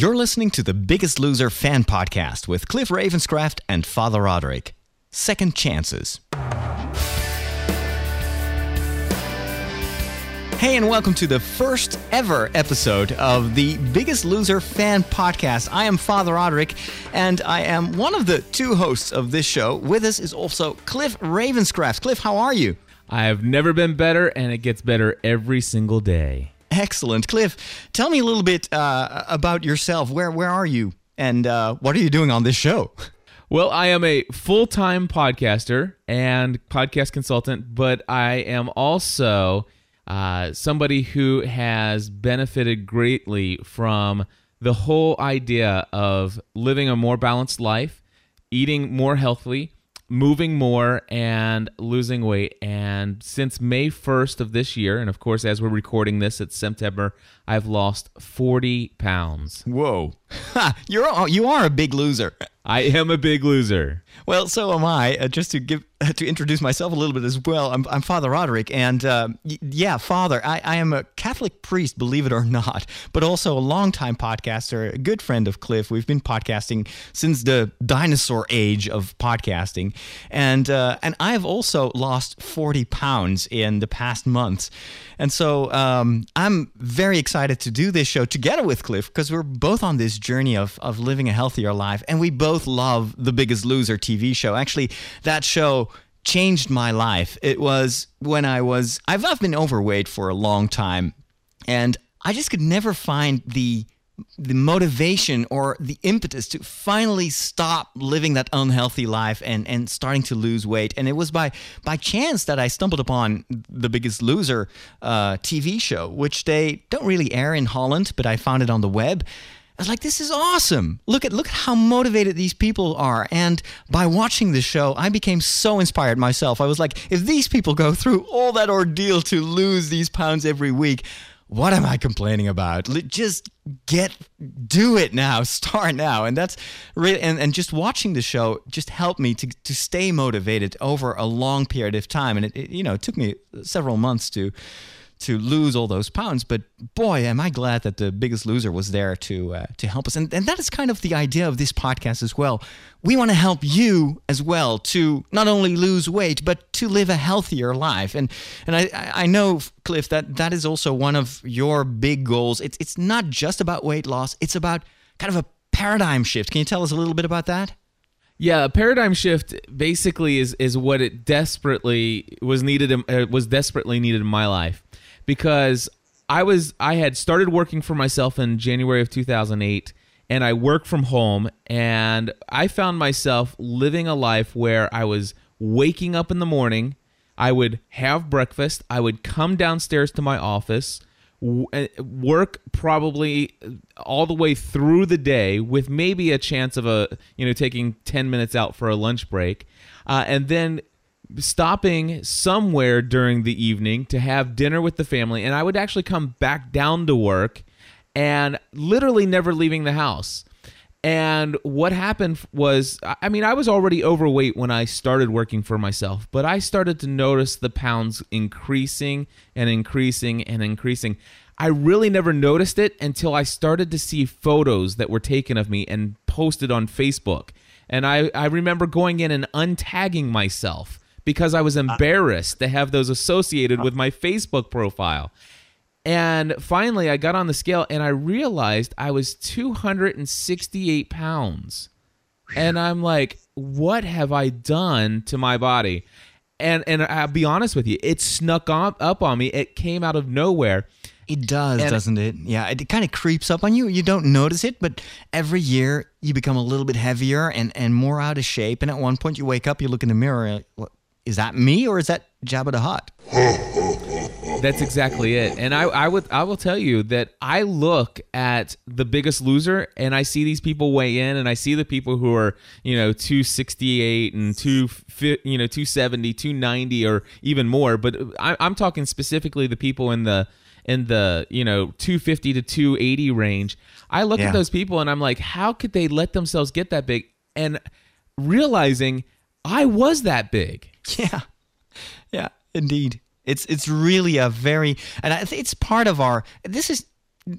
You're listening to the Biggest Loser fan podcast with Cliff Ravenscraft and Father Roderick. Second Chances. Hey, and welcome to the first ever episode of the Biggest Loser fan podcast. I am Father Roderick, and I am one of the two hosts of this show. With us is also Cliff Ravenscraft. Cliff, how are you? I have never been better, and it gets better every single day. Excellent, Cliff. Tell me a little bit uh, about yourself. Where where are you, and uh, what are you doing on this show? Well, I am a full time podcaster and podcast consultant, but I am also uh, somebody who has benefited greatly from the whole idea of living a more balanced life, eating more healthily, moving more and losing weight. And since May 1st of this year, and of course, as we're recording this, it's September, I've lost 40 pounds. Whoa. You're, you are a big loser. I am a big loser. Well, so am I. Uh, just to give to introduce myself a little bit as well, I'm, I'm Father Roderick, and uh, yeah, Father, I, I am a Catholic priest, believe it or not, but also a longtime podcaster, a good friend of Cliff. We've been podcasting since the dinosaur age of podcasting, and uh, and I have also lost 40 pounds in the past months, and so um, I'm very excited to do this show together with Cliff because we're both on this journey of of living a healthier life, and we both both love The Biggest Loser TV show. Actually, that show changed my life. It was when I was, I've, I've been overweight for a long time, and I just could never find the the motivation or the impetus to finally stop living that unhealthy life and, and starting to lose weight. And it was by by chance that I stumbled upon the Biggest Loser uh, TV show, which they don't really air in Holland, but I found it on the web. I was like, this is awesome. Look at look at how motivated these people are. And by watching the show, I became so inspired myself. I was like, if these people go through all that ordeal to lose these pounds every week, what am I complaining about? Just get do it now. Start now. And that's really and, and just watching the show just helped me to, to stay motivated over a long period of time. And it, it you know, it took me several months to to lose all those pounds. But boy, am I glad that the Biggest Loser was there to uh, to help us. And and that is kind of the idea of this podcast as well. We want to help you as well to not only lose weight but to live a healthier life. And and I I know Cliff that that is also one of your big goals. It's it's not just about weight loss. It's about kind of a paradigm shift. Can you tell us a little bit about that? Yeah, a paradigm shift basically is is what it desperately was needed uh, was desperately needed in my life because I was I had started working for myself in January of 2008 and I worked from home and I found myself living a life where I was waking up in the morning, I would have breakfast, I would come downstairs to my office, uh, work probably all the way through the day with maybe a chance of a you know taking 10 minutes out for a lunch break uh, and then stopping somewhere during the evening to have dinner with the family and I would actually come back down to work and literally never leaving the house. And what happened was, I mean, I was already overweight when I started working for myself, but I started to notice the pounds increasing and increasing and increasing. I really never noticed it until I started to see photos that were taken of me and posted on Facebook. And I, I remember going in and untagging myself because I was uh, embarrassed to have those associated with my Facebook profile. And finally, I got on the scale and I realized I was 268 pounds. And I'm like, what have I done to my body? And and I'll be honest with you, it snuck up, up on me. It came out of nowhere. It does, and doesn't it? Yeah, it kind of creeps up on you. You don't notice it, but every year you become a little bit heavier and, and more out of shape. And at one point, you wake up, you look in the mirror, is that me or is that Jabba the Hutt? That's exactly it. And I, I would I will tell you that I look at the biggest loser and I see these people weigh in and I see the people who are, you know, 268 and 2 you know, 270, 290 or even more, but I, I'm talking specifically the people in the in the you know 250 to 280 range i look yeah. at those people and i'm like how could they let themselves get that big and realizing i was that big Yeah, yeah, indeed. It's it's really a very and I it's part of our. This is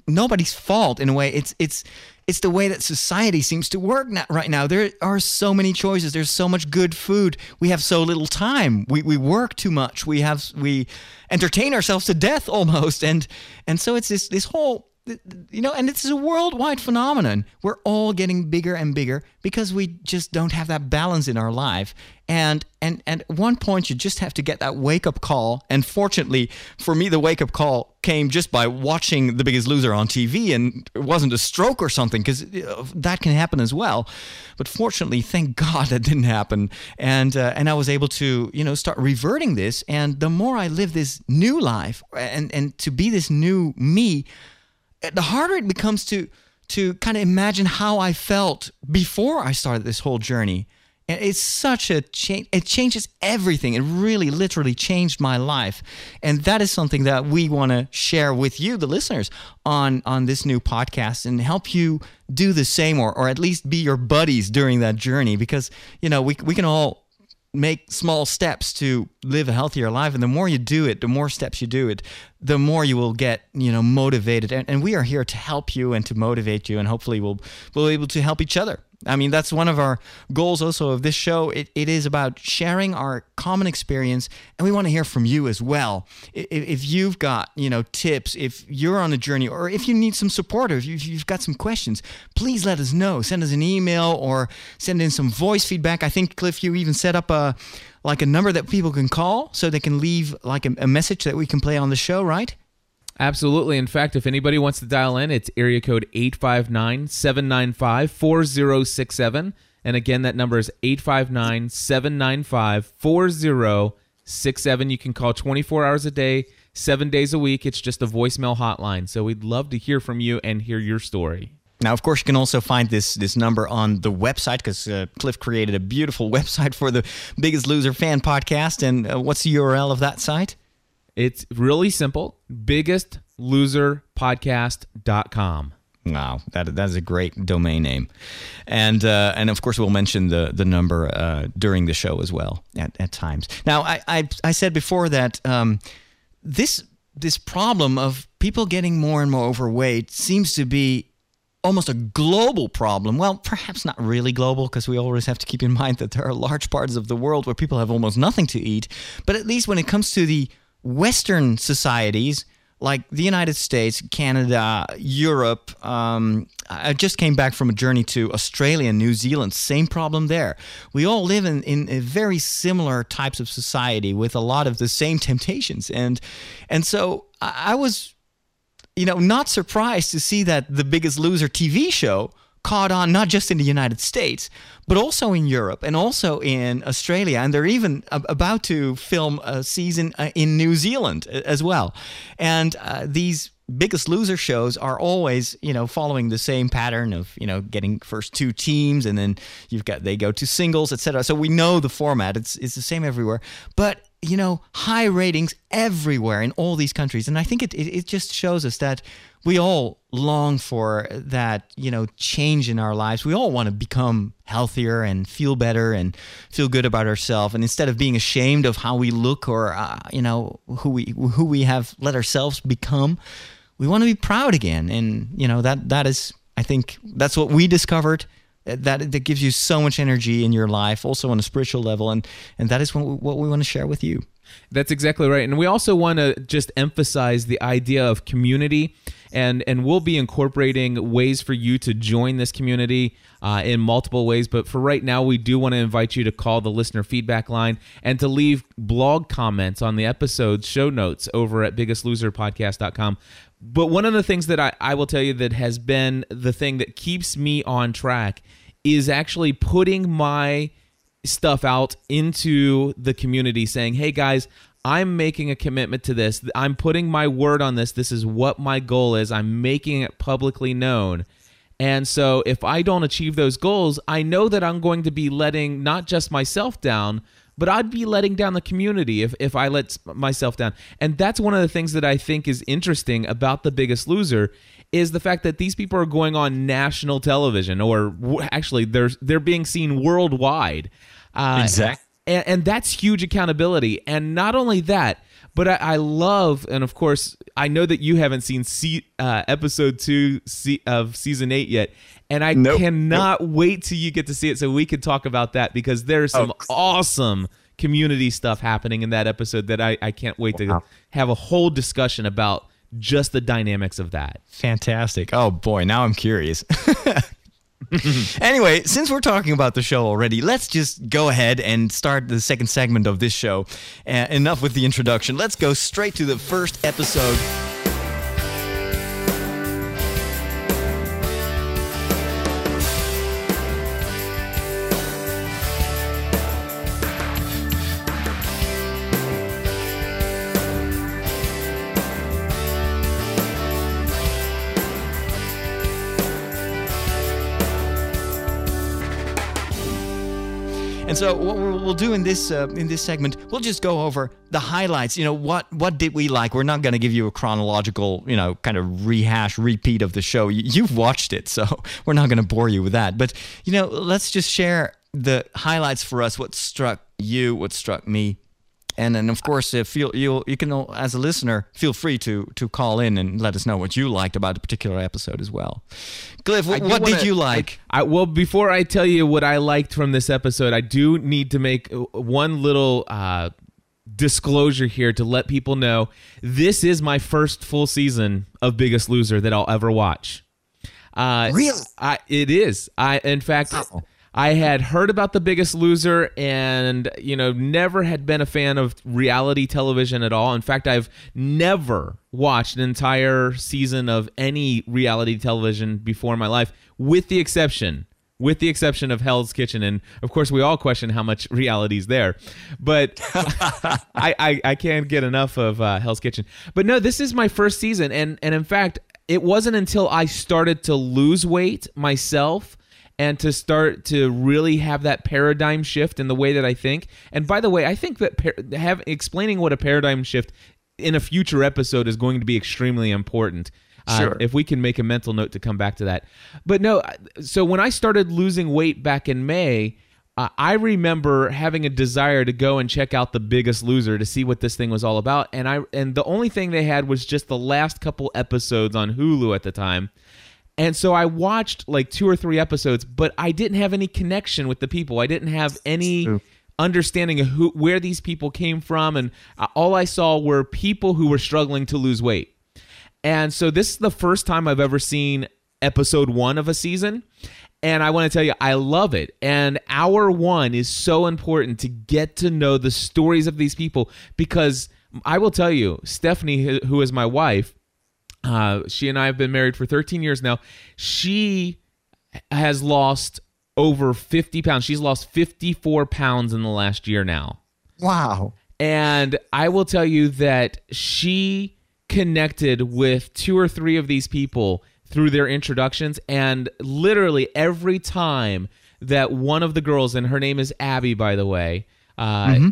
nobody's fault in a way. It's it's it's the way that society seems to work now, right now. There are so many choices. There's so much good food. We have so little time. We, we work too much. We have we entertain ourselves to death almost. And and so it's this this whole you know, and this is a worldwide phenomenon. We're all getting bigger and bigger because we just don't have that balance in our life. And and and at one point you just have to get that wake up call. And fortunately for me, the wake up call came just by watching The Biggest Loser on TV, and it wasn't a stroke or something because that can happen as well. But fortunately, thank God that didn't happen. And uh, and I was able to you know start reverting this. And the more I live this new life and and to be this new me the harder it becomes to to kind of imagine how I felt before I started this whole journey. And it's such a change. It changes everything. It really, literally changed my life. And that is something that we want to share with you, the listeners, on on this new podcast, and help you do the same, or or at least be your buddies during that journey. Because you know we we can all make small steps to live a healthier life. And the more you do it the more steps you do it the more you will get you know motivated. And, and we are here to help you and to motivate you. And hopefully we'll we'll be able to help each other I mean, that's one of our goals also of this show. It, it is about sharing our common experience, and we want to hear from you as well. If, if you've got, you know, tips, if you're on a journey, or if you need some support, or if you've got some questions, please let us know. Send us an email or send in some voice feedback. I think, Cliff, you even set up a like a number that people can call so they can leave like a, a message that we can play on the show, right? Absolutely. In fact, if anybody wants to dial in, it's area code 859 795 4067. And again, that number is 859 795 4067. You can call 24 hours a day, seven days a week. It's just a voicemail hotline. So we'd love to hear from you and hear your story. Now, of course, you can also find this this number on the website because uh, Cliff created a beautiful website for the Biggest Loser fan podcast. And uh, what's the URL of that site? It's really simple. Biggestloserpodcast.com. Wow, that that is a great domain name, and uh, and of course we'll mention the the number uh, during the show as well at, at times. Now I, I, I said before that um, this this problem of people getting more and more overweight seems to be almost a global problem. Well, perhaps not really global because we always have to keep in mind that there are large parts of the world where people have almost nothing to eat. But at least when it comes to the Western societies like the United States, Canada, Europe. Um, I just came back from a journey to Australia New Zealand. Same problem there. We all live in, in very similar types of society with a lot of the same temptations. And, and so I, I was, you know, not surprised to see that the Biggest Loser TV show caught on not just in the United States, but also in Europe and also in Australia. And they're even about to film a season uh, in New Zealand as well. And uh, these biggest loser shows are always you know following the same pattern of you know getting first two teams and then you've got they go to singles etc so we know the format it's it's the same everywhere but you know high ratings everywhere in all these countries and i think it it, it just shows us that we all long for that, you know, change in our lives. We all want to become healthier and feel better and feel good about ourselves. And instead of being ashamed of how we look or, uh, you know, who we who we have let ourselves become, we want to be proud again. And you know that that is, I think, that's what we discovered. That that gives you so much energy in your life, also on a spiritual level, and and that is what we, what we want to share with you. That's exactly right. And we also want to just emphasize the idea of community and and we'll be incorporating ways for you to join this community uh, in multiple ways. But for right now, we do want to invite you to call the listener feedback line and to leave blog comments on the episode show notes over at biggestloserpodcast.com. But one of the things that I, I will tell you that has been the thing that keeps me on track is actually putting my stuff out into the community saying, hey guys, I'm making a commitment to this. I'm putting my word on this. This is what my goal is. I'm making it publicly known. And so if I don't achieve those goals, I know that I'm going to be letting not just myself down, but I'd be letting down the community if, if I let myself down. And that's one of the things that I think is interesting about The Biggest Loser is the fact that these people are going on national television or actually they're they're being seen worldwide. Uh, exactly and, and that's huge accountability. And not only that, But I, I love, and of course, I know that you haven't seen se- uh, episode two of season eight yet, and I Nope. cannot wait till you get to see it so we can talk about that because there's some Oh. awesome community stuff happening in that episode that I, I can't wait to have a whole discussion about just the dynamics of that. Fantastic. Oh boy, now I'm curious. anyway, since we're talking about the show already, let's just go ahead and start the second segment of this show. Uh, enough with the introduction. Let's go straight to the first episode. So what we'll do in this uh, in this segment, we'll just go over the highlights. You know, what what did we like? We're not going to give you a chronological, you know, kind of rehash, repeat of the show. You've watched it, so we're not going to bore you with that. But you know, let's just share the highlights for us. What struck you? What struck me? And then, of course, uh, feel you you can as a listener feel free to to call in and let us know what you liked about a particular episode as well. Cliff, what, what did wanna- you like? I, well, before I tell you what I liked from this episode, I do need to make uh, one little uh, disclosure here to let people know this is my first full season of Biggest Loser that I'll ever watch. Uh, Really? I, it is. I, in fact, Wow. I had heard about The Biggest Loser and, you know, never had been a fan of reality television at all. In fact, I've never watched an entire season of any reality television before in my life, with the exception. With the exception of Hell's Kitchen, and of course, we all question how much reality is there, but I, I I can't get enough of uh, Hell's Kitchen. But no, this is my first season, and and in fact, it wasn't until I started to lose weight myself and to start to really have that paradigm shift in the way that I think. And by the way, I think that par- have explaining what a paradigm shift in a future episode is going to be extremely important. Uh, Sure. if we can make a mental note to come back to that. But no, so when I started losing weight back in May, uh, I remember having a desire to go and check out The Biggest Loser to see what this thing was all about, and I and the only thing they had was just the last couple episodes on Hulu at the time. And so I watched like two or three episodes, but I didn't have any connection with the people. I didn't have any True. understanding of who where these people came from and uh, all I saw were people who were struggling to lose weight. And so this is the first time I've ever seen episode 1 of a season. And I want to tell you, I love it. And hour one is so important to get to know the stories of these people because I will tell you, Stephanie, who is my wife, uh, she and I have been married for 13 years now. She has lost over 50 pounds. She's lost 54 pounds in the last year now. Wow. And I will tell you that she connected with two or three of these people through their introductions. And literally every time that one of the girls, and her name is Abby, by the way, uh,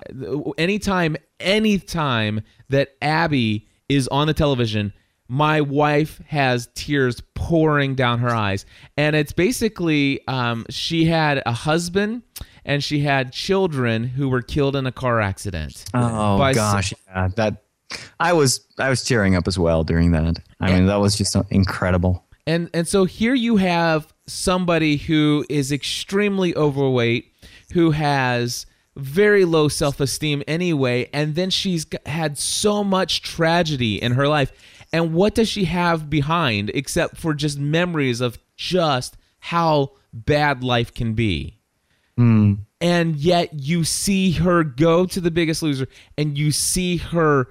anytime, anytime that Abby is on the television, my wife has tears pouring down her eyes. And it's basically um, she had a husband and she had children who were killed in a car accident. Oh gosh, yeah, that I was I was tearing up as well during that. I mean, that was just incredible. And and so here you have somebody who is extremely overweight, who has very low self-esteem anyway, and then she's had so much tragedy in her life. And what does she have behind except for just memories of just how bad life can be? Hmm. and yet you see her go to the biggest loser and you see her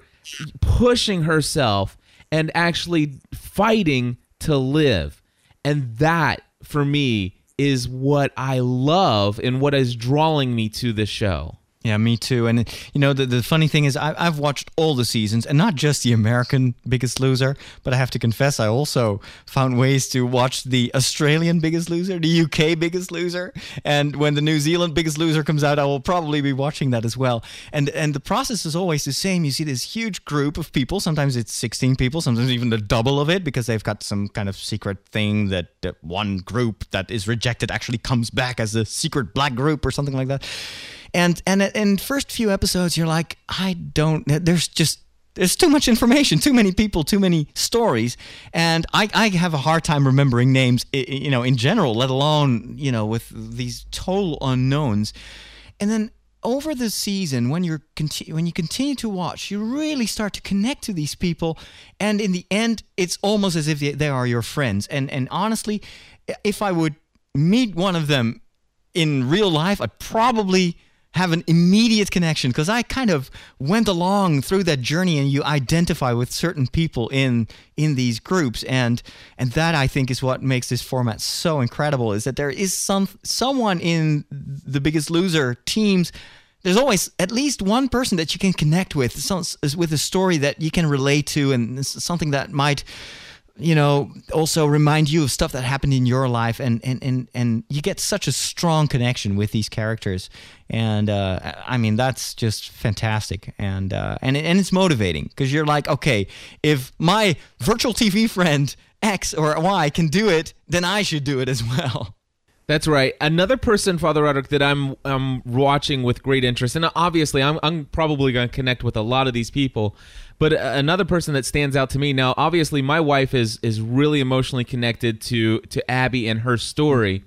pushing herself and actually fighting to live. And that for me is what i love and what is drawing me to this show Yeah, me too. And you know, the the funny thing is, I, I've watched all the seasons, and not just the American Biggest Loser, but I have to confess, I also found ways to watch the Australian Biggest Loser, the UK Biggest Loser, and when the New Zealand Biggest Loser comes out, I will probably be watching that as well. And and the process is always the same. You see this huge group of people. Sometimes it's 16 people, sometimes even the double of it, because they've got some kind of secret thing that, that one group that is rejected actually comes back as a secret black group or something like that and and in first few episodes you're like i don't there's just there's too much information, too many people, too many stories, and I, I have a hard time remembering names, you know, in general, let alone you know with these total unknowns. And then over the season, when you're conti- when you continue to watch, you really start to connect to these people, and in the end, it's almost as if they are your friends. And and honestly, if I would meet one of them in real life, I'd probably have an immediate connection because I kind of went along through that journey and you identify with certain people in in these groups. And and that I think is what makes this format so incredible is that there is some someone in the biggest loser teams. There's always at least one person that you can connect with some, with a story that you can relate to and something that might you know also remind you of stuff that happened in your life and and and, and you get such a strong connection with these characters. And uh, i mean that's just fantastic. And uh, and, and it's motivating because you're like okay if my virtual tv friend x or y can do it then i should do it as well That's right. Another person, Father Roderick, that I'm I'm watching with great interest, and obviously I'm I'm probably going to connect with a lot of these people. But another person that stands out to me now, obviously, my wife is is really emotionally connected to to Abby and her story.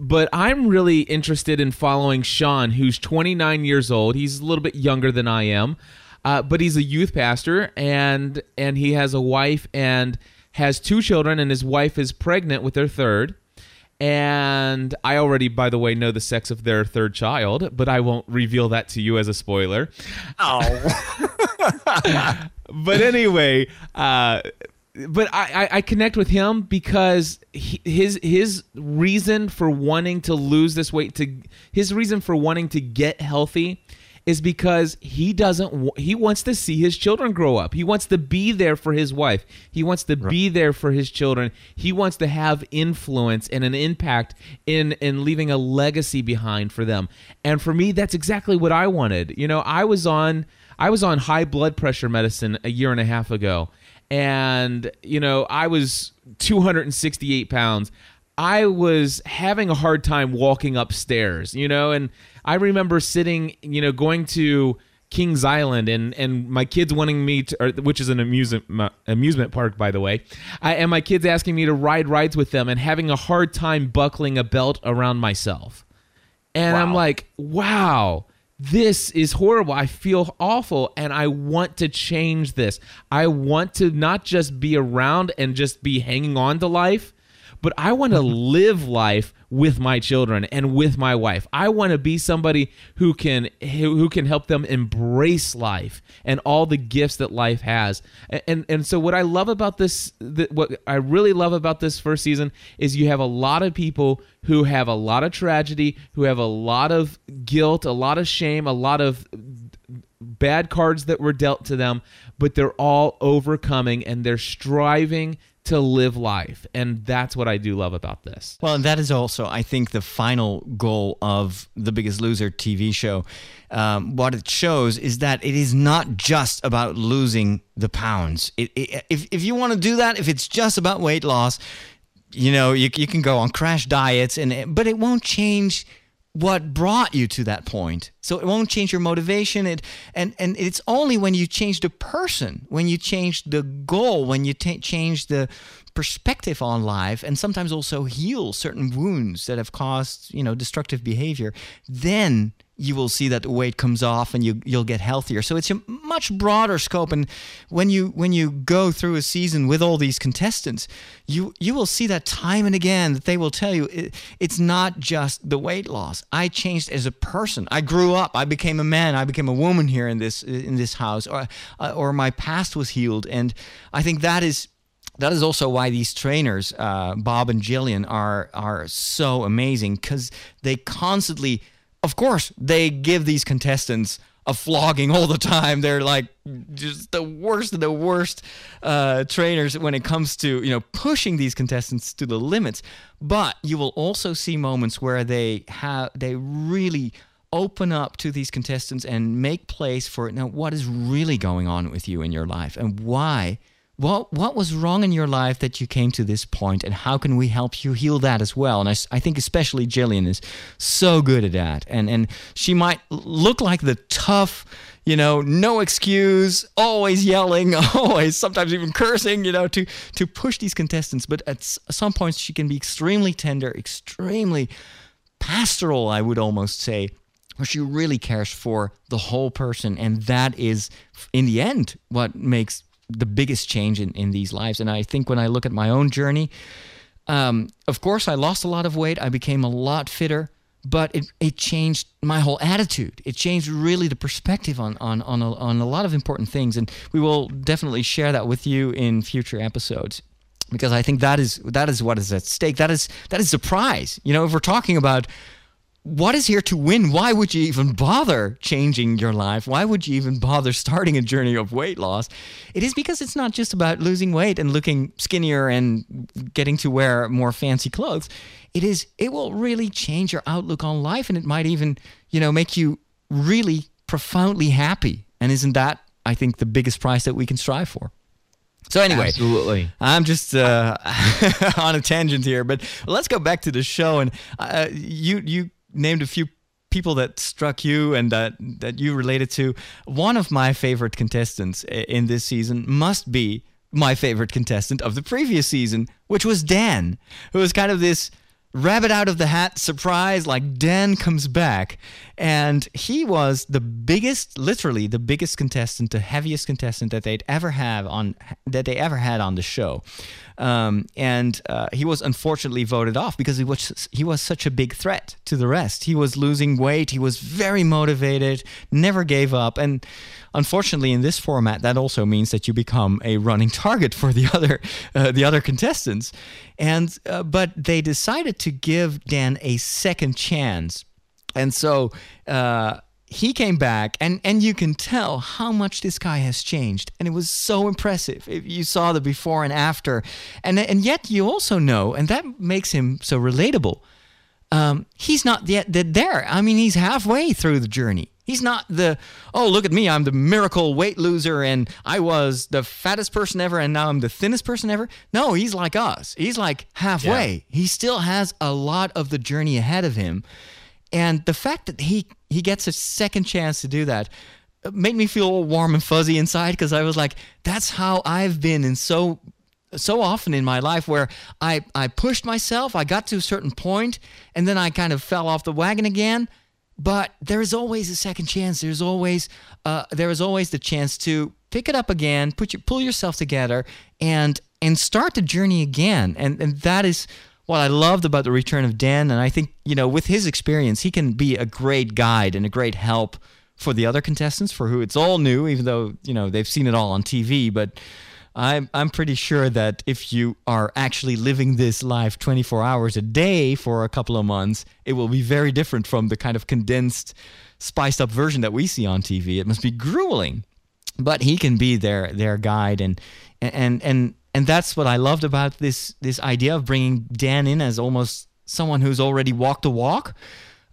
But I'm really interested in following Sean, who's 29 years old. He's a little bit younger than I am, uh, but he's a youth pastor, and and he has a wife and has two children, and his wife is pregnant with their third and I already, by the way, know the sex of their third child, but I won't reveal that to you as a spoiler. Oh. but anyway, uh, but I, I, connect with him because he, his his reason for wanting to lose this weight to his reason for wanting to get healthy is because he doesn't he wants to see his children grow up. He wants to be there for his wife. He wants to right. be there for his children. He wants to have influence and an impact in in leaving a legacy behind for them. And for me that's exactly what I wanted. You know, I was on I was on high blood pressure medicine a year and a half ago. And, you know, I was 268 pounds. I was having a hard time walking upstairs, you know, and I remember sitting, you know, going to Kings Island and and my kids wanting me to, or, which is an amusement amusement park by the way, I, and my kids asking me to ride rides with them and having a hard time buckling a belt around myself, and wow. I'm like, wow. This is horrible. I feel awful and I want to change this. I want to not just be around and just be hanging on to life, but I want to mm-hmm. live life with my children and with my wife. I want to be somebody who can who, can help them embrace life and all the gifts that life has. And and, so what I love about this what I really love about this first season is you have a lot of people who have a lot of tragedy, who have a lot of guilt, a lot of shame, a lot of bad cards that were dealt to them, but they're all overcoming and they're striving to live life. And that's what I do love about this. Well, that is also, I think, the final goal of the Biggest Loser TV show. Um, what it shows is that it is not just about losing the pounds. It, it, if, if you want to do that, if it's just about weight loss, you know, you, you can go on crash diets, and but it won't change what brought you to that point. So it won't change your motivation. It and and it's only when you change the person, when you change the goal, when you t- change the perspective on life, and sometimes also heal certain wounds that have caused you know destructive behavior, then you will see that the weight comes off and you you'll get healthier. So it's a much broader scope. And when you when you go through a season with all these contestants, you you will see that time and again that they will tell you it, it's not just the weight loss. I changed as a person. I grew up. I became a man. I became a woman here in this in this house, or uh, or my past was healed. And I think that is that is also why these trainers, uh, Bob and Jillian, are are so amazing because they constantly of course, they give these contestants a flogging all the time. They're like just the worst of the worst uh, trainers when it comes to you know pushing these contestants to the limits. But you will also see moments where they have they really open up to these contestants and make place for it. now what is really going on with you in your life and why what what was wrong in your life that you came to this point and how can we help you heal that as well and I, I think especially Jillian is so good at that and and she might look like the tough you know, no excuse, always yelling, always sometimes even cursing, you know, to to push these contestants. But at some points, she can be extremely tender, extremely pastoral, I would almost say, where she really cares for the whole person, and that is, in the end, what makes the biggest change in, in these lives. And I think when I look at my own journey, um, of course, I lost a lot of weight. I became a lot fitter but it, it changed my whole attitude. It changed really the perspective on on on a, on a lot of important things, and we will definitely share that with you in future episodes because I think that is that is what is at stake. That is that is the prize. You know, if we're talking about what is here to win? Why would you even bother changing your life? Why would you even bother starting a journey of weight loss? It is because it's not just about losing weight and looking skinnier and getting to wear more fancy clothes. It is it will really change your outlook on life and it might even, you know, make you really profoundly happy. And isn't that I think the biggest prize that we can strive for? So anyway, absolutely, I'm just uh, on a tangent here, but let's go back to the show. And uh, you you named a few people that struck you and that that you related to. One of my favorite contestants in this season must be my favorite contestant of the previous season, which was Dan, who was kind of this rabbit out of the hat surprise like Dan comes back and he was the biggest literally the biggest contestant the heaviest contestant that they'd ever have on that they ever had on the show um, and uh, he was unfortunately voted off because he was he was such a big threat to the rest. He was losing weight. He was very motivated, never gave up, and unfortunately, in this format, that also means that you become a running target for the other uh, the other contestants. And uh, but they decided to give Dan a second chance, and so uh, he came back and and you can tell how much this guy has changed. And it was so impressive. If you saw the before and after. And and yet you also know and that makes him so relatable. Um, he's not yet there. I mean he's halfway through the journey. He's not the oh look at me. I'm the miracle weight loser and i was the fattest person ever and now i'm the thinnest person ever. No he's like us. He's like halfway. Yeah. he still has a lot of the journey ahead of him and the fact that he he gets a second chance to do that made me feel warm and fuzzy inside because I was like, that's how I've been in so so often in my life where I, I pushed myself, I got to a certain point, and then I kind of fell off the wagon again. But there is always a second chance. There's always uh, there is always the chance to pick it up again, put your pull yourself together, and and start the journey again. And and that is what I loved about the return of Dan, and I think you know with his experience, he can be a great guide and a great help for the other contestants for who it's all new, even though you know they've seen it all on TV. But I'm I'm pretty sure that if you are actually living this life 24 hours a day for a couple of months, it will be very different from the kind of condensed, spiced up version that we see on TV. It must be grueling, but he can be their their guide and and and and that's what I loved about this this idea of bringing Dan in as almost someone who's already walked the walk.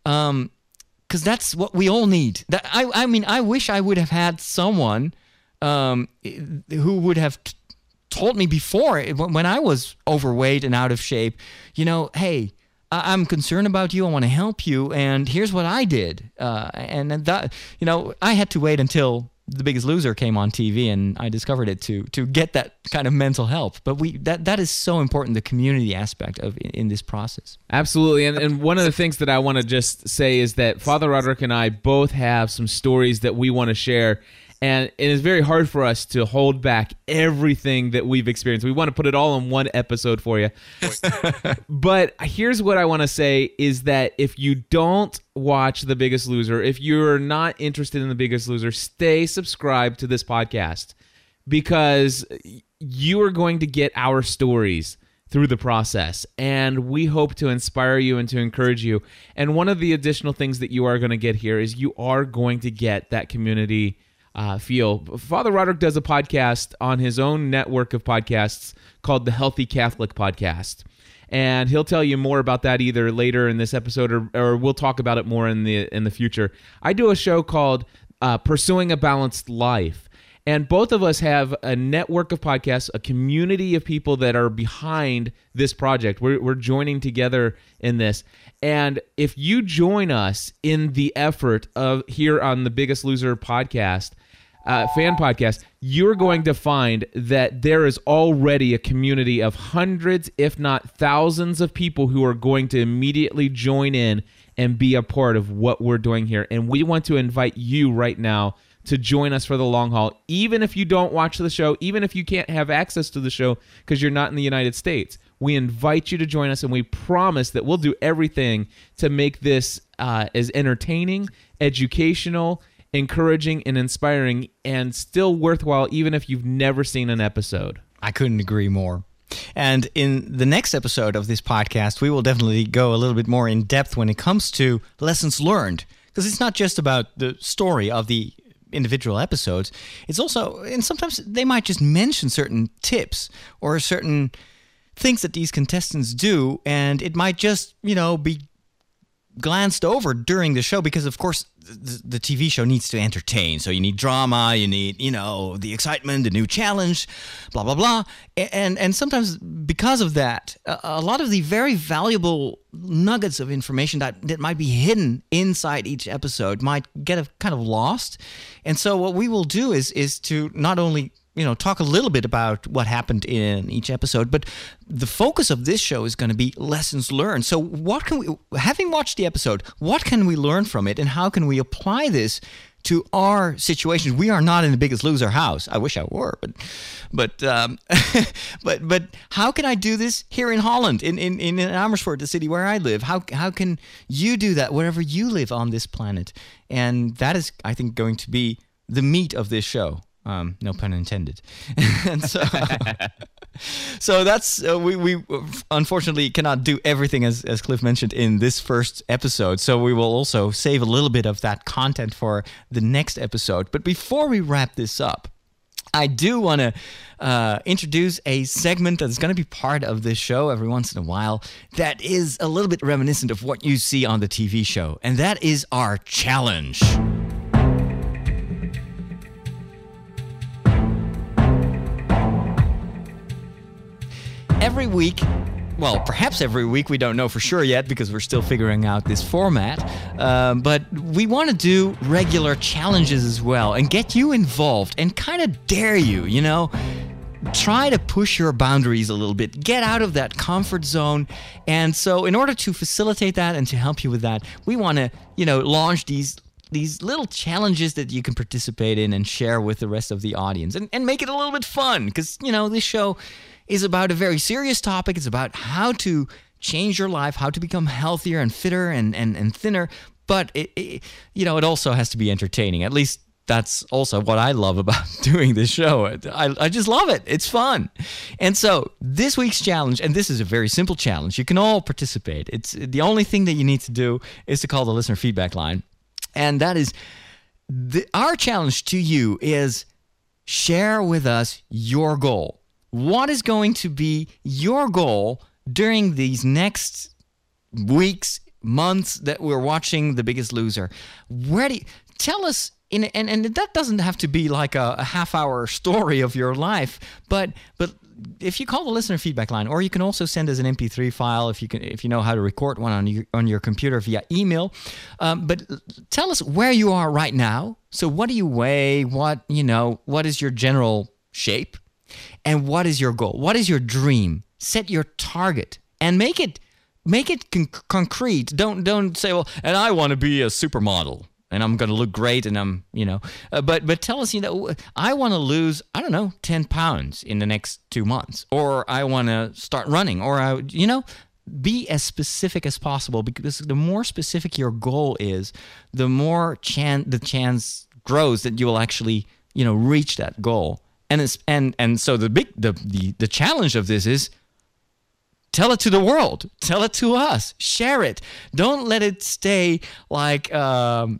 Um, because that's what we all need. That I, I mean, I wish I would have had someone um, who would have t- told me before when I was overweight and out of shape. You know, hey, I- am concerned about you. I want to help you, and here's what I did. Uh, and that, you know, I had to wait until the Biggest Loser came on TV, and I discovered it to to get that kind of mental help. But we that that is so important, the community aspect of in, in this process. Absolutely, and and one of the things that I want to just say is that Father Roderick and I both have some stories that we want to share and it is very hard for us to hold back everything that we've experienced. We want to put it all in one episode for you. but here's what I want to say is that if you don't watch The Biggest Loser, if you're not interested in The Biggest Loser, stay subscribed to this podcast because you are going to get our stories through the process. And we hope to inspire you and to encourage you. And one of the additional things that you are going to get here is you are going to get that community uh, feel. Father Roderick does a podcast on his own network of podcasts called the Healthy Catholic Podcast. And he'll tell you more about that either later in this episode or, or we'll talk about it more in the in the future. I do a show called uh, Pursuing a Balanced Life. And both of us have a network of podcasts, a community of people that are behind this project. We're, we're joining together in this. And if you join us in the effort of here on the Biggest Loser podcast, uh, fan podcast, you're going to find that there is already a community of hundreds, if not thousands, of people who are going to immediately join in and be a part of what we're doing here. And we want to invite you right now to join us for the long haul, even if you don't watch the show, even if you can't have access to the show because you're not in the United States. We invite you to join us, and we promise that we'll do everything to make this uh, as entertaining, educational, encouraging, and inspiring, and still worthwhile, even if you've never seen an episode. I couldn't agree more. And in the next episode of this podcast, we will definitely go a little bit more in depth when it comes to lessons learned. Because it's not just about the story of the individual episodes, it's also, and sometimes they might just mention certain tips or certain things that these contestants do, and it might just, you know, be glanced over during the show because of course the, the, TV show needs to entertain. So you need drama you need you know the excitement the new challenge blah blah blah. And and sometimes because of that a, lot of the very valuable nuggets of information that, that might be hidden inside each episode might get kind of lost. And so what we will do is is to not only you know talk a little bit about what happened in each episode but the focus of this show is going to be lessons learned. So what can we having watched the episode what can we learn from it and how can we apply this to our situation we are not in the biggest loser house. I wish i were but but um, but but how can i do this here in holland in, in in amersfoort the city where i live? How how can you do that wherever you live on this planet? And that is i think going to be the meat of this show um, no pun intended. and so, so that's uh, we we unfortunately cannot do everything as as Cliff mentioned in this first episode. So we will also save a little bit of that content for the next episode. But before we wrap this up. I do want to uh, introduce a segment that's going to be part of this show every once in a while that is a little bit reminiscent of what you see on the TV show, and that is our challenge. Every week well, perhaps every week. We don't know for sure yet because we're still figuring out this format. Um, but we want to do regular challenges as well and get you involved and kind of dare you, you know? Try to push your boundaries a little bit. Get out of that comfort zone. And so, in order to facilitate that and to help you with that, we want to, you know, launch these these little challenges that you can participate in and share with the rest of the audience and, and make it a little bit fun because you know this show is about a very serious topic. It's about how to change your life, how to become healthier and fitter and, and, and thinner. But it, it, you know, it also has to be entertaining. At least that's also what I love about doing this show. I, I just love it. It's fun. And so this week's challenge, and this is a very simple challenge. You can all participate. It's the only thing that you need to do is to call the listener feedback line. And that is the, our challenge to you is share with us your goal what is going to be your goal during these next weeks, months that we're watching The Biggest Loser? Where do you, tell us in, and, and that doesn't have to be like a, a half hour story of your life, but but if you call the listener feedback line, or you can also send us an MP3 file if you can, if you know how to record one on your on your computer via email. Um, but tell us where you are right now. So, what do you weigh? What you know? What is your general shape? And what is your goal? What is your dream? Set your target and make it make it con- concrete. Don't don't say, well, and I want to be a supermodel and I'm going to look great and I'm, you know, uh, but but tell us, you know, I want to lose, I don't know, 10 pounds in the next 2 months or I want to start running or I you know, be as specific as possible because the more specific your goal is, the more chan- the chance grows that you will actually, you know, reach that goal and it's and and so the big the the, the challenge of this is tell it to the world. Tell it to us. Share it. Don't let it stay like um,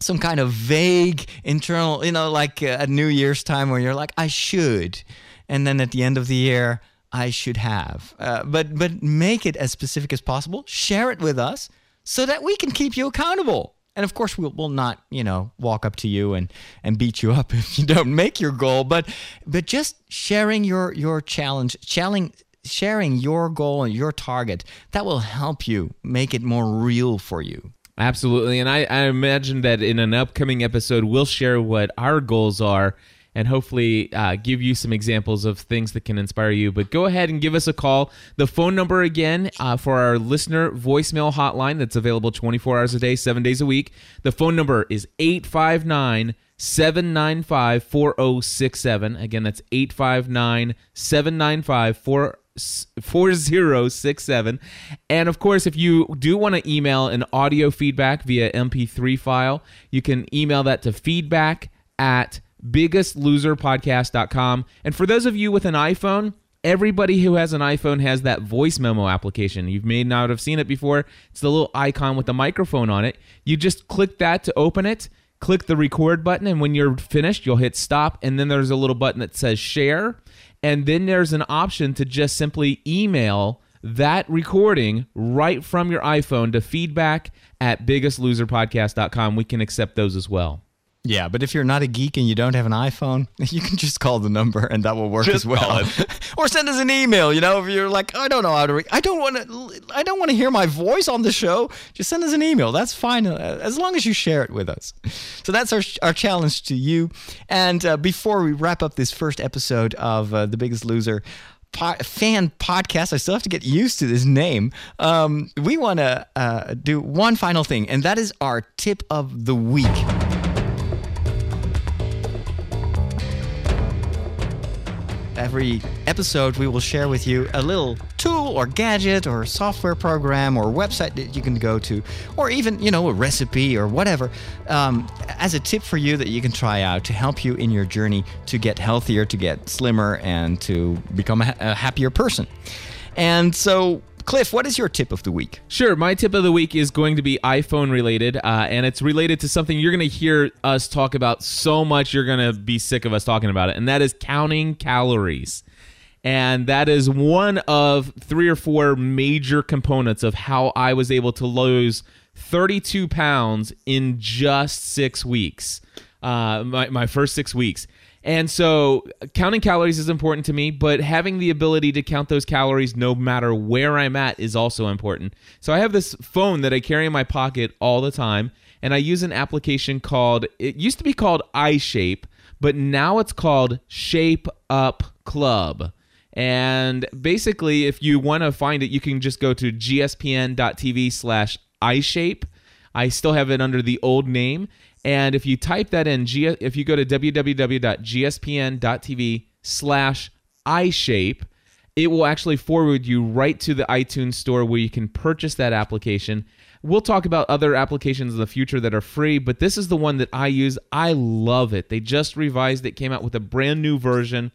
some kind of vague internal you know like uh, at new year's time where you're like i should. And then at the end of the year i should have. Uh, but but make it as specific as possible. Share it with us so that we can keep you accountable And of course, we'll, we'll not, you know, walk up to you and, and beat you up if you don't make your goal, but but just sharing your your challenge, sharing sharing your goal and your target, that will help you make it more real for you. Absolutely. And I, I imagine that in an upcoming episode, we'll share what our goals are and hopefully uh, give you some examples of things that can inspire you. But go ahead and give us a call. The phone number again uh, for our listener voicemail hotline that's available 24 hours a day, seven days a week. The phone number is 859 795 4067. Again, that's 859 795 4067. And of course, if you do want to email an audio feedback via MP3 file, you can email that to feedback at biggestloserpodcast.com. And for those of you with an iPhone, everybody who has an iPhone has that voice memo application. You may not have seen it before. It's the little icon with the microphone on it. You just click that to open it, click the record button, and when you're finished, you'll hit stop. And then there's a little button that says share. And then there's an option to just simply email that recording right from your iPhone to feedback at biggestloserpodcast.com. We can accept those as well. Yeah, but if you're not a geek and you don't have an iPhone, you can just call the number and that will work just as well. or send us an email. You know, if you're like, I don't know how to, re- I don't want to, I don't want to hear my voice on the show. Just send us an email. That's fine, uh, as long as you share it with us. So that's our our challenge to you. And uh, before we wrap up this first episode of uh, the Biggest Loser. Fan podcast. I still have to get used to this name. Um, we want to uh, do one final thing, and that is our tip of the week. Every episode, we will share with you a little tool or gadget or software program or website that you can go to, or even, you know, a recipe or whatever, um, as a tip for you that you can try out to help you in your journey to get healthier, to get slimmer, and to become a, a happier person. And so, Cliff, what is your tip of the week? Sure. My tip of the week is going to be iPhone related, uh, and it's related to something you're going to hear us talk about so much you're going to be sick of us talking about it, and that is counting calories. And that is one of three or four major components of how I was able to lose 32 pounds in just six weeks, uh, my, my first six weeks. And so counting calories is important to me, but having the ability to count those calories no matter where I'm at is also important. So I have this phone that I carry in my pocket all the time, and I use an application called, it used to be called iShape, but now it's called Shape Up Club. And basically, if you want to find it, you can just go to gspn.tv slash iShape. I still have it under the old name. And if you type that in, if you go to www.gspn.tv slash iShape, it will actually forward you right to the iTunes store where you can purchase that application. We'll talk about other applications in the future that are free, but this is the one that I use. I love it. They just revised it, came out with a brand new version,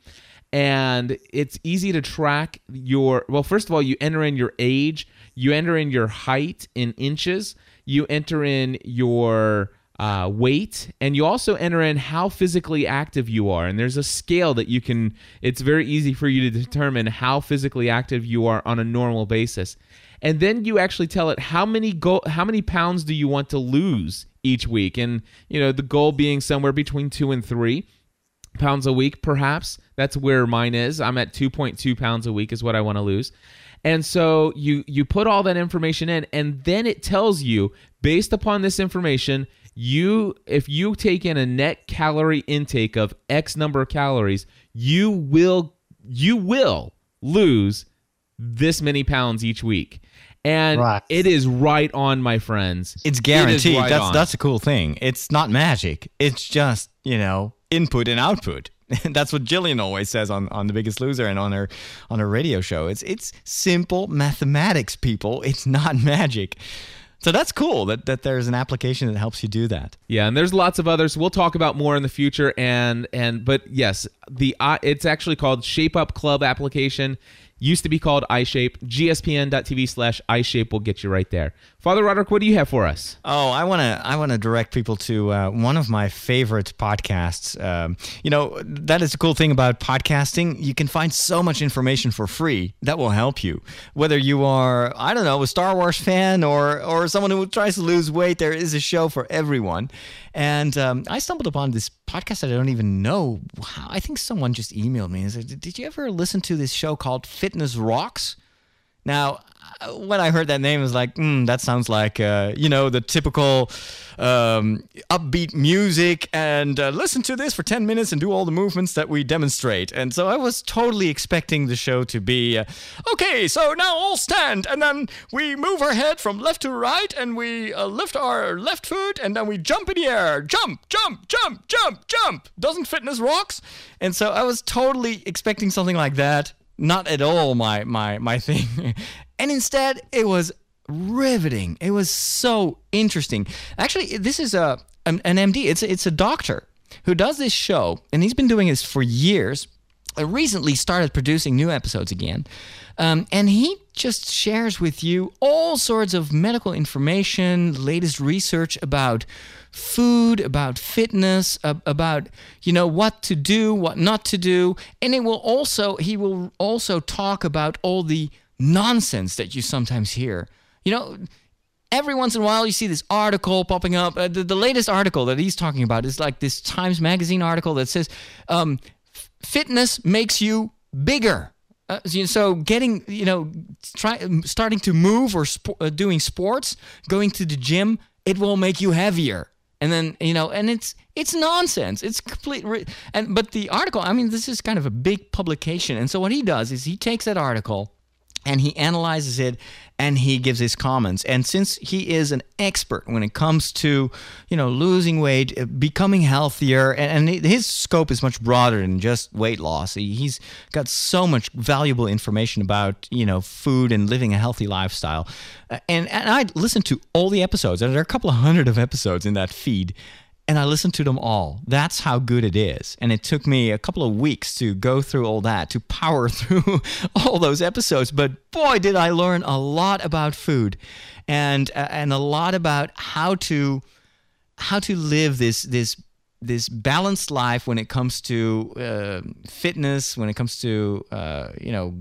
and it's easy to track your. Well, first of all, you enter in your age, you enter in your height in inches, you enter in your uh, weight, and you also enter in how physically active you are. And there's a scale that you can, it's very easy for you to determine how physically active you are on a normal basis. And then you actually tell it how many go, how many pounds do you want to lose each week, and you know the goal being somewhere between two and three pounds a week, perhaps. That's where mine is. I'm at 2.2 pounds a week is what I want to lose. And so you you put all that information in and then it tells you based upon this information you if you take in a net calorie intake of x number of calories you will you will lose this many pounds each week and right. it is right on my friends it's guaranteed right that's on. that's a cool thing it's not magic it's just you know input and output that's what Jillian always says on, on The Biggest Loser and on her on her radio show. It's it's simple mathematics, people. It's not magic. So that's cool that, that there's an application that helps you do that. Yeah, and there's lots of others. We'll talk about more in the future. And and but yes, the uh, it's actually called Shape Up Club application. Used to be called iShape. GSPN.tv slash iShape will get you right there. Father Roderick, what do you have for us? Oh, I want to I want to direct people to uh, one of my favorite podcasts. Um, you know, that is the cool thing about podcasting. You can find so much information for free that will help you. Whether you are, I don't know, a Star Wars fan or or someone who tries to lose weight, there is a show for everyone. And um, I stumbled upon this podcast that I don't even know. I think someone just emailed me and said, "Did you ever listen to this show called Fitness Rocks?" Now, when I heard that name, I was like, mm, that sounds like, uh, you know, the typical um, upbeat music and uh, listen to this for 10 minutes and do all the movements that we demonstrate. And so I was totally expecting the show to be, uh, okay, so now all stand and then we move our head from left to right and we uh, lift our left foot and then we jump in the air. Jump, jump, jump, jump, jump. Doesn't fitness rocks? And so I was totally expecting something like that not at all my my my thing. And instead, it was riveting. It was so interesting. Actually, this is a an, an MD. It's a, it's a doctor who does this show, and he's been doing this for years. I recently started producing new episodes again. Um, and he just shares with you all sorts of medical information, latest research about food, about fitness, about you know what to do, what not to do, and it will also he will also talk about all the nonsense that you sometimes hear. You know, every once in a while you see this article popping up. Uh, the, the, latest article that he's talking about is like this Times Magazine article that says um, fitness makes you bigger. Uh, so getting you know try starting to move or sp- uh, doing sports going to the gym it will make you heavier and then you know and it's it's nonsense it's complete re- and but the article i mean this is kind of a big publication and so what he does is he takes that article and he analyzes it and he gives his comments. And since he is an expert when it comes to you know losing weight uh, becoming healthier and, his scope is much broader than just weight loss. He's got so much valuable information about you know food and living a healthy lifestyle. Uh, and, and i listened to all the episodes and there are a couple of hundred of episodes in that feed and I listened to them all. That's how good it is. And it took me a couple of weeks to go through all that, to power through all those episodes. But boy, did I learn a lot about food and uh, and a lot about how to how to live this this this balanced life when it comes to uh, fitness, when it comes to uh, you know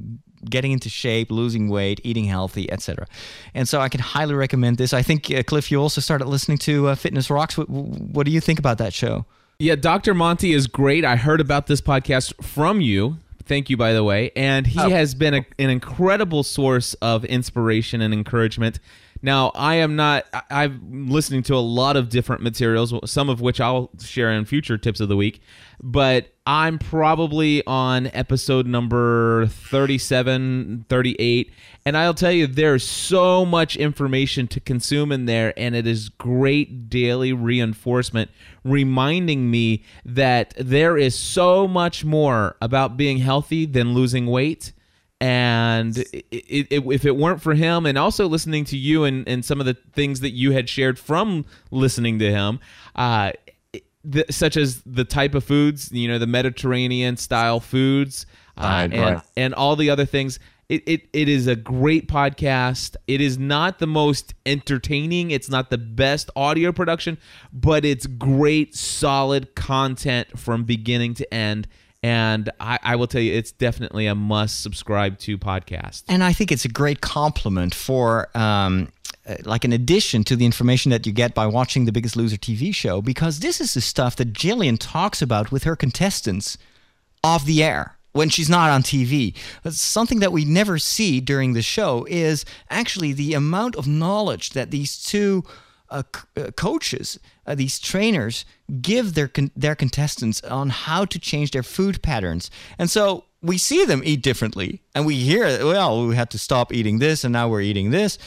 getting into shape, losing weight, eating healthy, etc. And so I can highly recommend this. I think uh, Cliff, you also started listening to uh, Fitness Rocks. What, what do you think about that show? Yeah, Dr. Monty is great. I heard about this podcast from you. Thank you, by the way. And he oh. has been a, an incredible source of inspiration and encouragement. Now, I am not, I'm listening to a lot of different materials, some of which I'll share in future tips of the week, but I'm probably on episode number 37, 38. And I'll tell you, there's so much information to consume in there, and it is great daily reinforcement reminding me that there is so much more about being healthy than losing weight and it, it, if it weren't for him and also listening to you and, and some of the things that you had shared from listening to him uh, the, such as the type of foods you know the mediterranean style foods uh, and, and all the other things it, it, it is a great podcast. It is not the most entertaining. It's not the best audio production but it's great solid content from beginning to end and I, I, will tell you, it's definitely a must subscribe to podcast. And I think it's a great complement for. Um, uh, like an addition to the information that you get by watching the Biggest Loser TV show, because this is the stuff that Jillian talks about with her contestants off the air when she's not on TV. something that we never see during the show is actually the amount of knowledge that these two uh, uh, coaches, uh, these trainers, give their con- their contestants on how to change their food patterns. And so we see them eat differently, and we hear, well, we had to stop eating this, and now we're eating this.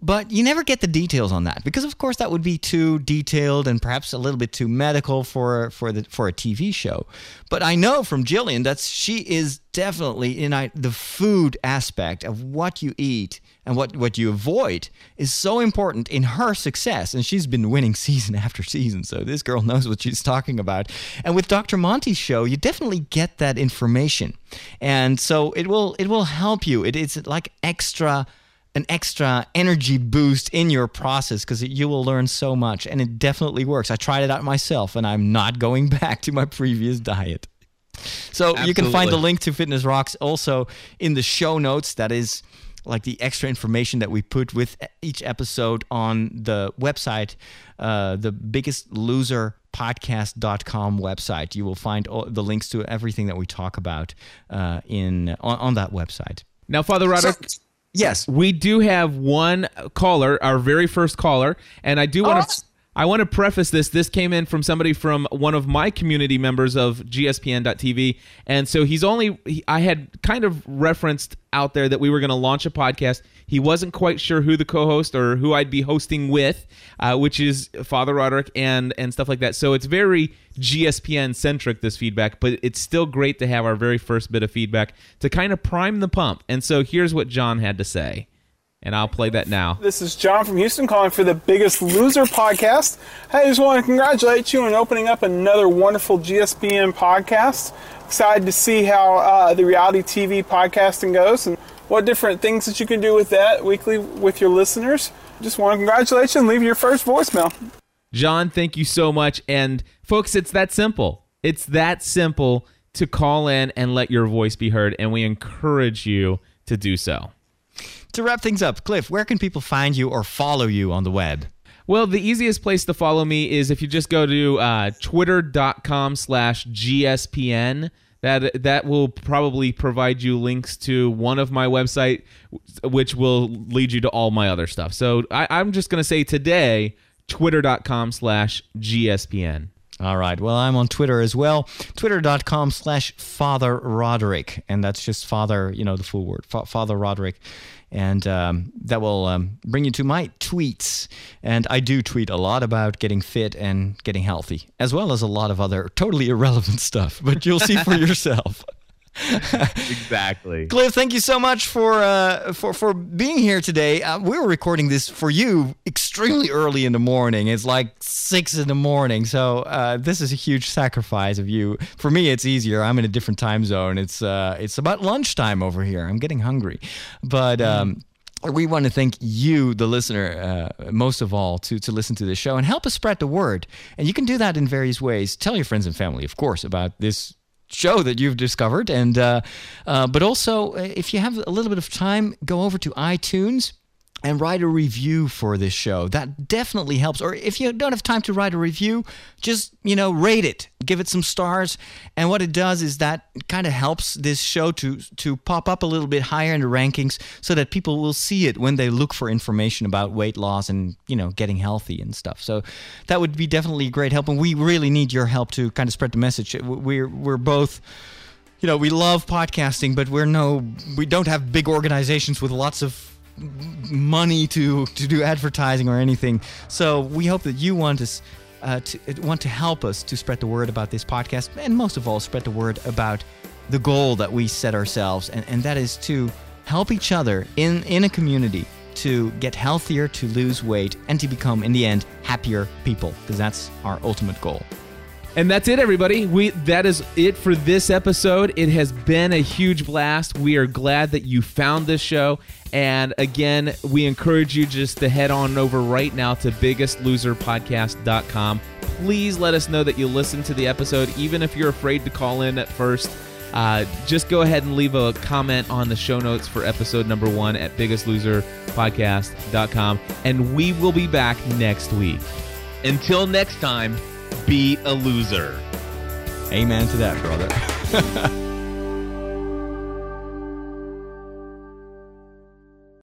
but you never get the details on that because of course that would be too detailed and perhaps a little bit too medical for for the for a TV show but I know from Jillian that she is definitely in I, the food aspect of what you eat and what what you avoid is so important in her success and she's been winning season after season so this girl knows what she's talking about and with Dr. Monty's show you definitely get that information and so it will it will help you it, it's like extra an extra energy boost in your process because you will learn so much and it definitely works. I tried it out myself and I'm not going back to my previous diet. So Absolutely. you can find the link to Fitness Rocks also in the show notes. That is like the extra information that we put with each episode on the website, uh, the biggest loser podcast.com website. You will find all the links to everything that we talk about uh, in on, on, that website. Now, Father Roderick. So, Yes, we do have one caller, our very first caller, and I do want to. Oh. I want to preface this. This came in from somebody from one of my community members of GSPN.TV. And so he's only, he, I had kind of referenced out there that we were going to launch a podcast. He wasn't quite sure who the co host or who I'd be hosting with, uh, which is Father Roderick and, and stuff like that. So it's very GSPN centric, this feedback, but it's still great to have our very first bit of feedback to kind of prime the pump. And so here's what John had to say and I'll play that now. This is John from Houston calling for the Biggest Loser podcast. Hey, I just want to congratulate you on opening up another wonderful GSPN podcast. Excited to see how uh, the reality TV podcasting goes and what different things that you can do with that weekly with your listeners. Just want to congratulate you and leave your first voicemail. John, thank you so much. And folks, it's that simple. It's that simple to call in and let your voice be heard, and we encourage you to do so to wrap things up, Cliff, where can people find you or follow you on the web? Well, the easiest place to follow me is if you just go to uh, twitter.com slash GSPN. That, that will probably provide you links to one of my website, which will lead you to all my other stuff. So I, I'm just going to say today, twitter.com slash GSPN. All right. Well, I'm on Twitter as well. Twitter.com slash Father Roderick. And that's just Father, you know, the full word, Father Roderick and um, that will um, bring you to my tweets. And I do tweet a lot about getting fit and getting healthy, as well as a lot of other totally irrelevant stuff. But you'll see for yourself. Exactly. Cliff, thank you so much for uh, for for being here today. Uh, we were recording this for you extremely early in the morning. It's like six in the morning, so uh, this is a huge sacrifice of you. For me, it's easier. I'm in a different time zone. It's uh, it's about lunchtime over here. I'm getting hungry, but. Um, we want to thank you, the listener, uh, most of all, to, to listen to this show and help us spread the word. And you can do that in various ways. Tell your friends and family, of course, about this show that you've discovered. And uh, uh, but also, uh, if you have a little bit of time, go over to iTunes and write a review for this show. That definitely helps. Or if you don't have time to write a review, just, you know, rate it, give it some stars. And what it does is that kind of helps this show to to pop up a little bit higher in the rankings so that people will see it when they look for information about weight loss and, you know, getting healthy and stuff. So that would be definitely great help and we really need your help to kind of spread the message. We're we're both you know, we love podcasting, but we're no we don't have big organizations with lots of money to to do advertising or anything. So we hope that you want us. Uh, to want to help us to spread the word about this podcast, and most of all, spread the word about the goal that we set ourselves, and, and that is to help each other in in a community to get healthier, to lose weight, and to become, in the end, happier people, because that's our ultimate goal. And that's it, everybody. We that is it for this episode. It has been a huge blast. We are glad that you found this show. And again, we encourage you just to head on over right now to biggestloserpodcast.com. Please let us know that you listened to the episode, even if you're afraid to call in at first. Uh, just go ahead and leave a comment on the show notes for episode number one at biggestloserpodcast.com. And we will be back next week. Until next time be a loser. Amen to that, brother.